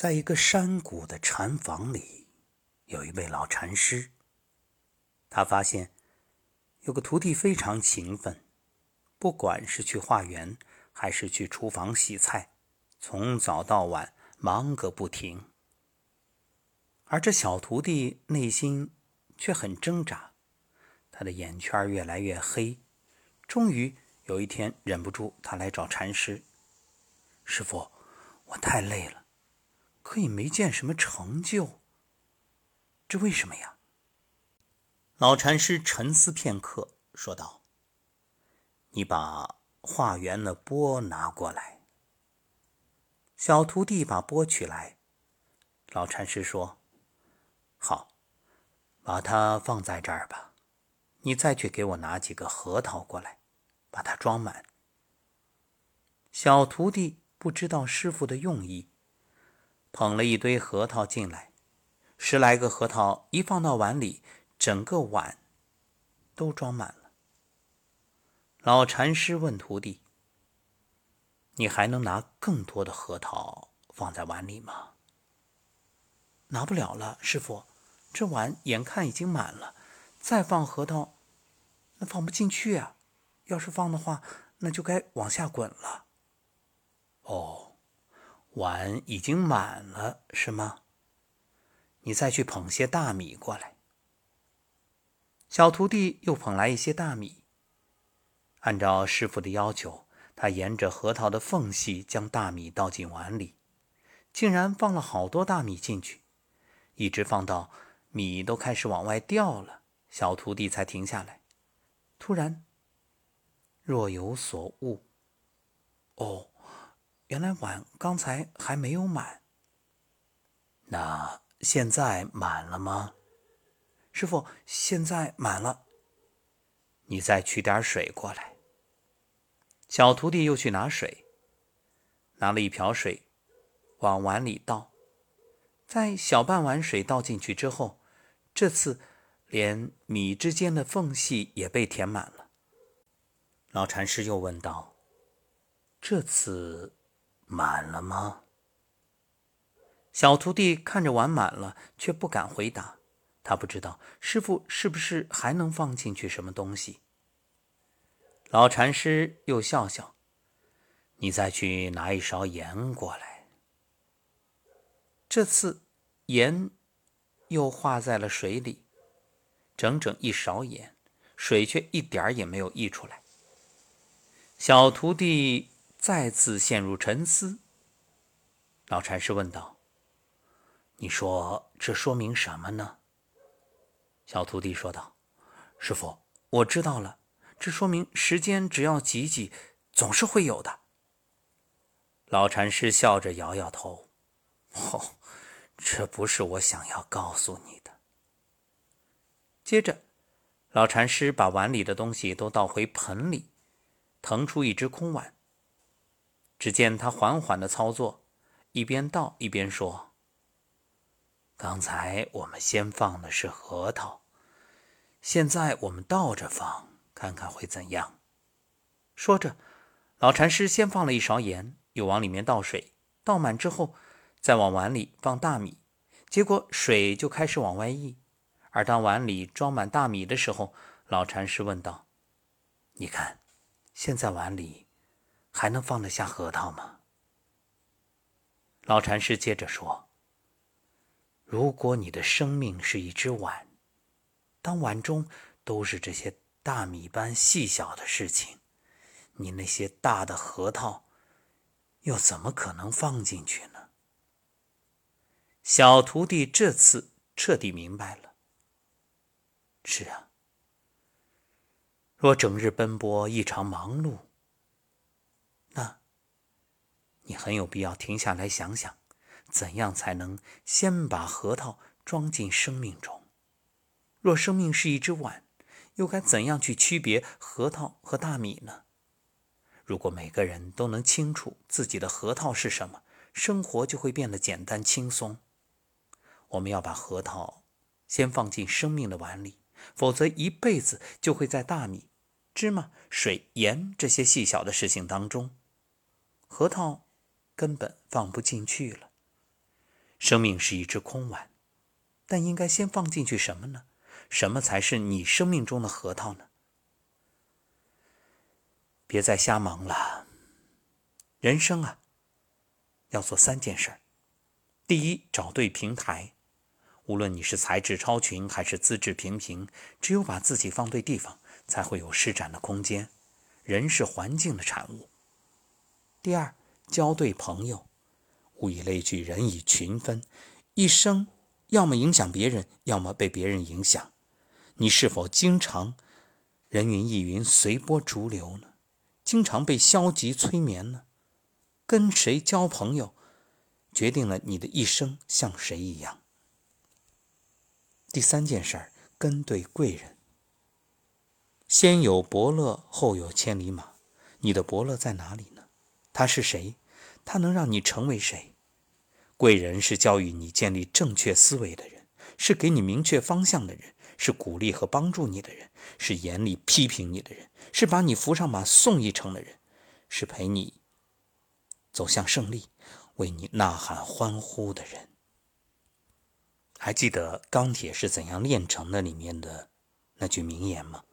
在一个山谷的禅房里，有一位老禅师。他发现有个徒弟非常勤奋，不管是去化缘，还是去厨房洗菜，从早到晚忙个不停。而这小徒弟内心却很挣扎，他的眼圈越来越黑。终于有一天，忍不住，他来找禅师：“师傅，我太累了。”可也没见什么成就，这为什么呀？老禅师沉思片刻，说道：“你把化缘的钵拿过来。”小徒弟把钵取来，老禅师说：“好，把它放在这儿吧。你再去给我拿几个核桃过来，把它装满。”小徒弟不知道师傅的用意。捧了一堆核桃进来，十来个核桃一放到碗里，整个碗都装满了。老禅师问徒弟：“你还能拿更多的核桃放在碗里吗？”“拿不了了，师傅，这碗眼看已经满了，再放核桃，那放不进去啊！要是放的话，那就该往下滚了。”“哦。”碗已经满了，是吗？你再去捧些大米过来。小徒弟又捧来一些大米。按照师傅的要求，他沿着核桃的缝隙将大米倒进碗里，竟然放了好多大米进去，一直放到米都开始往外掉了，小徒弟才停下来。突然，若有所悟。哦。原来碗刚才还没有满，那现在满了吗？师傅，现在满了。你再取点水过来。小徒弟又去拿水，拿了一瓢水，往碗里倒。在小半碗水倒进去之后，这次连米之间的缝隙也被填满了。老禅师又问道：“这次？”满了吗？小徒弟看着碗满了，却不敢回答。他不知道师傅是不是还能放进去什么东西。老禅师又笑笑：“你再去拿一勺盐过来。”这次盐又化在了水里，整整一勺盐，水却一点儿也没有溢出来。小徒弟。再次陷入沉思。老禅师问道：“你说这说明什么呢？”小徒弟说道：“师傅，我知道了，这说明时间只要挤挤，总是会有的。”老禅师笑着摇摇头：“哦，这不是我想要告诉你的。”接着，老禅师把碗里的东西都倒回盆里，腾出一只空碗。只见他缓缓的操作，一边倒一边说：“刚才我们先放的是核桃，现在我们倒着放，看看会怎样。”说着，老禅师先放了一勺盐，又往里面倒水，倒满之后，再往碗里放大米，结果水就开始往外溢。而当碗里装满大米的时候，老禅师问道：“你看，现在碗里……”还能放得下核桃吗？老禅师接着说：“如果你的生命是一只碗，当碗中都是这些大米般细小的事情，你那些大的核桃又怎么可能放进去呢？”小徒弟这次彻底明白了。是啊，若整日奔波，异常忙碌。你很有必要停下来想想，怎样才能先把核桃装进生命中？若生命是一只碗，又该怎样去区别核桃和大米呢？如果每个人都能清楚自己的核桃是什么，生活就会变得简单轻松。我们要把核桃先放进生命的碗里，否则一辈子就会在大米、芝麻、水、盐这些细小的事情当中，核桃。根本放不进去了。生命是一只空碗，但应该先放进去什么呢？什么才是你生命中的核桃呢？别再瞎忙了。人生啊，要做三件事：第一，找对平台。无论你是才智超群还是资质平平，只有把自己放对地方，才会有施展的空间。人是环境的产物。第二，交对朋友。物以类聚，人以群分。一生要么影响别人，要么被别人影响。你是否经常人云亦云、随波逐流呢？经常被消极催眠呢？跟谁交朋友，决定了你的一生像谁一样。第三件事儿，跟对贵人。先有伯乐，后有千里马。你的伯乐在哪里呢？他是谁？他能让你成为谁？贵人是教育你建立正确思维的人，是给你明确方向的人，是鼓励和帮助你的人，是严厉批评你的人，是把你扶上马送一程的人，是陪你走向胜利、为你呐喊欢呼的人。还记得《钢铁是怎样炼成的》里面的那句名言吗？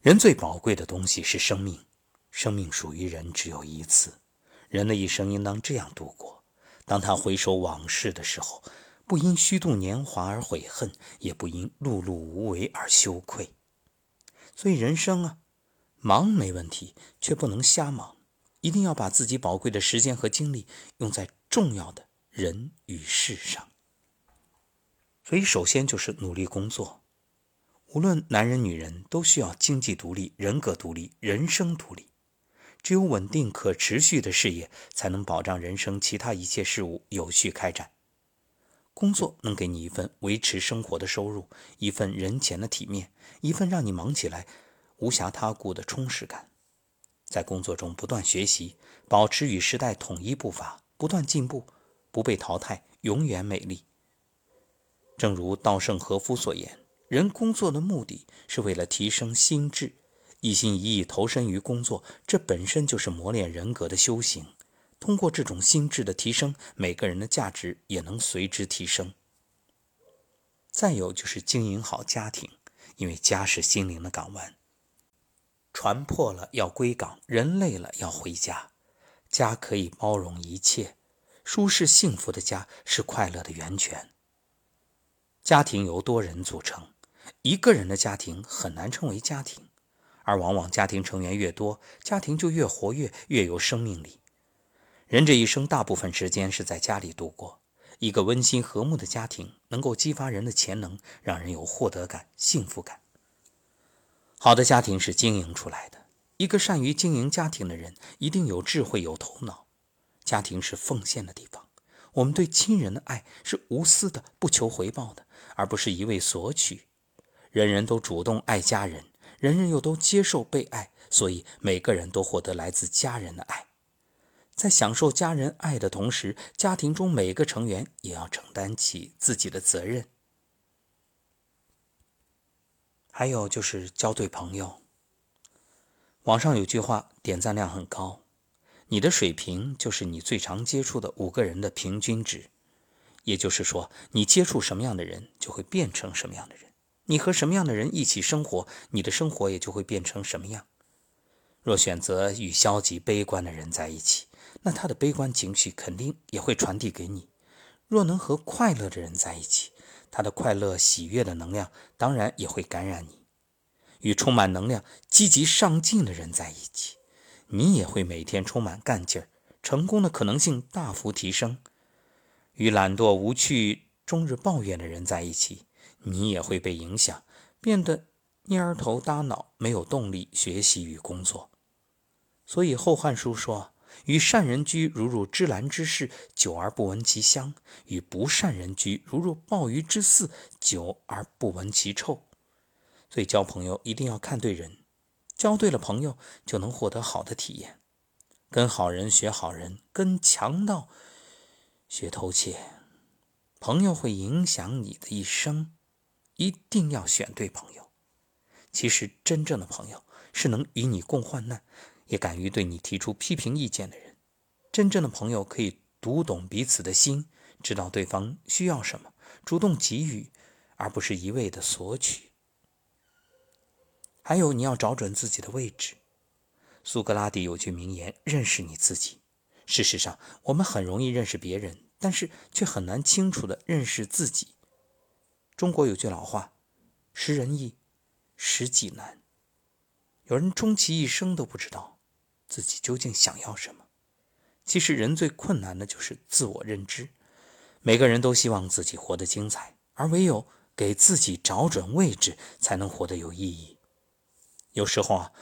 人最宝贵的东西是生命，生命属于人只有一次，人的一生应当这样度过：当他回首往事的时候，不因虚度年华而悔恨，也不因碌碌无为而羞愧。所以人生啊，忙没问题，却不能瞎忙，一定要把自己宝贵的时间和精力用在重要的人与事上。所以，首先就是努力工作。无论男人女人，都需要经济独立、人格独立、人生独立。只有稳定可持续的事业，才能保障人生其他一切事物有序开展。工作能给你一份维持生活的收入，一份人前的体面，一份让你忙起来无暇他顾的充实感。在工作中不断学习，保持与时代统一步伐，不断进步，不被淘汰，永远美丽。正如稻盛和夫所言：“人工作的目的是为了提升心智，一心一意投身于工作，这本身就是磨练人格的修行。通过这种心智的提升，每个人的价值也能随之提升。再有就是经营好家庭，因为家是心灵的港湾。船破了要归港，人累了要回家。家可以包容一切，舒适幸福的家是快乐的源泉。”家庭由多人组成，一个人的家庭很难称为家庭，而往往家庭成员越多，家庭就越活跃，越有生命力。人这一生大部分时间是在家里度过，一个温馨和睦的家庭能够激发人的潜能，让人有获得感、幸福感。好的家庭是经营出来的，一个善于经营家庭的人一定有智慧、有头脑。家庭是奉献的地方。我们对亲人的爱是无私的，不求回报的，而不是一味索取。人人都主动爱家人，人人又都接受被爱，所以每个人都获得来自家人的爱。在享受家人爱的同时，家庭中每个成员也要承担起自己的责任。还有就是交对朋友。网上有句话点赞量很高。你的水平就是你最常接触的五个人的平均值，也就是说，你接触什么样的人，就会变成什么样的人；你和什么样的人一起生活，你的生活也就会变成什么样。若选择与消极悲观的人在一起，那他的悲观情绪肯定也会传递给你；若能和快乐的人在一起，他的快乐喜悦的能量当然也会感染你。与充满能量、积极上进的人在一起。你也会每天充满干劲儿，成功的可能性大幅提升。与懒惰无趣、终日抱怨的人在一起，你也会被影响，变得蔫头耷脑，没有动力学习与工作。所以《后汉书》说：“与善人居，如入芝兰之室，久而不闻其香；与不善人居，如入鲍鱼之肆，久而不闻其臭。”所以交朋友一定要看对人。交对了朋友，就能获得好的体验。跟好人学好人，跟强盗学偷窃。朋友会影响你的一生，一定要选对朋友。其实，真正的朋友是能与你共患难，也敢于对你提出批评意见的人。真正的朋友可以读懂彼此的心，知道对方需要什么，主动给予，而不是一味的索取。还有，你要找准自己的位置。苏格拉底有句名言：“认识你自己。”事实上，我们很容易认识别人，但是却很难清楚的认识自己。中国有句老话：“识人易，识己难。”有人终其一生都不知道自己究竟想要什么。其实，人最困难的就是自我认知。每个人都希望自己活得精彩，而唯有给自己找准位置，才能活得有意义。有时候啊。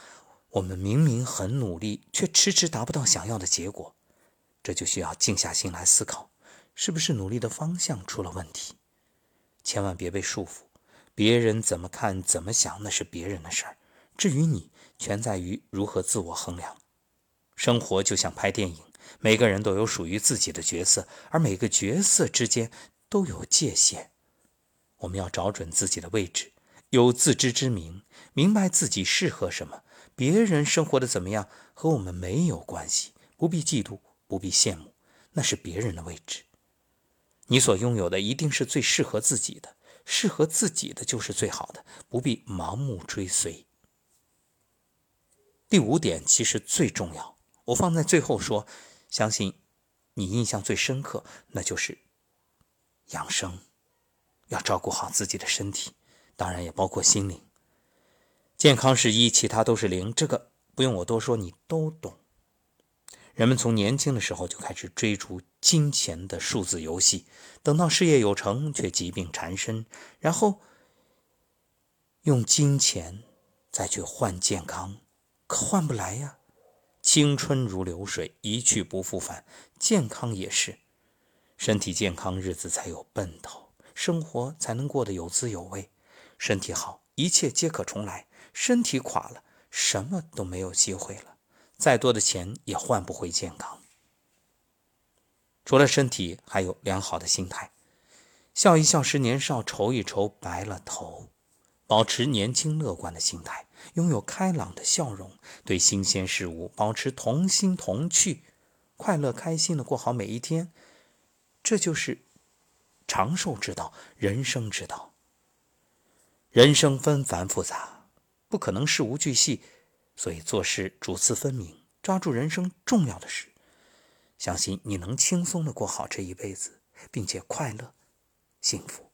我们明明很努力，却迟迟达不到想要的结果，这就需要静下心来思考，是不是努力的方向出了问题？千万别被束缚，别人怎么看、怎么想，那是别人的事儿。至于你，全在于如何自我衡量。生活就像拍电影，每个人都有属于自己的角色，而每个角色之间都有界限。我们要找准自己的位置，有自知之明，明白自己适合什么。别人生活的怎么样和我们没有关系，不必嫉妒，不必羡慕，那是别人的位置。你所拥有的一定是最适合自己的，适合自己的就是最好的，不必盲目追随。第五点其实最重要，我放在最后说，相信你印象最深刻，那就是养生，要照顾好自己的身体，当然也包括心灵。健康是一，其他都是零，这个不用我多说，你都懂。人们从年轻的时候就开始追逐金钱的数字游戏，等到事业有成，却疾病缠身，然后用金钱再去换健康，可换不来呀。青春如流水，一去不复返，健康也是。身体健康，日子才有奔头，生活才能过得有滋有味。身体好，一切皆可重来。身体垮了，什么都没有机会了，再多的钱也换不回健康。除了身体，还有良好的心态，笑一笑十年少，愁一愁白了头。保持年轻乐观的心态，拥有开朗的笑容，对新鲜事物保持童心童趣，快乐开心的过好每一天，这就是长寿之道，人生之道。人生纷繁复杂。不可能事无巨细，所以做事主次分明，抓住人生重要的事，相信你能轻松的过好这一辈子，并且快乐、幸福。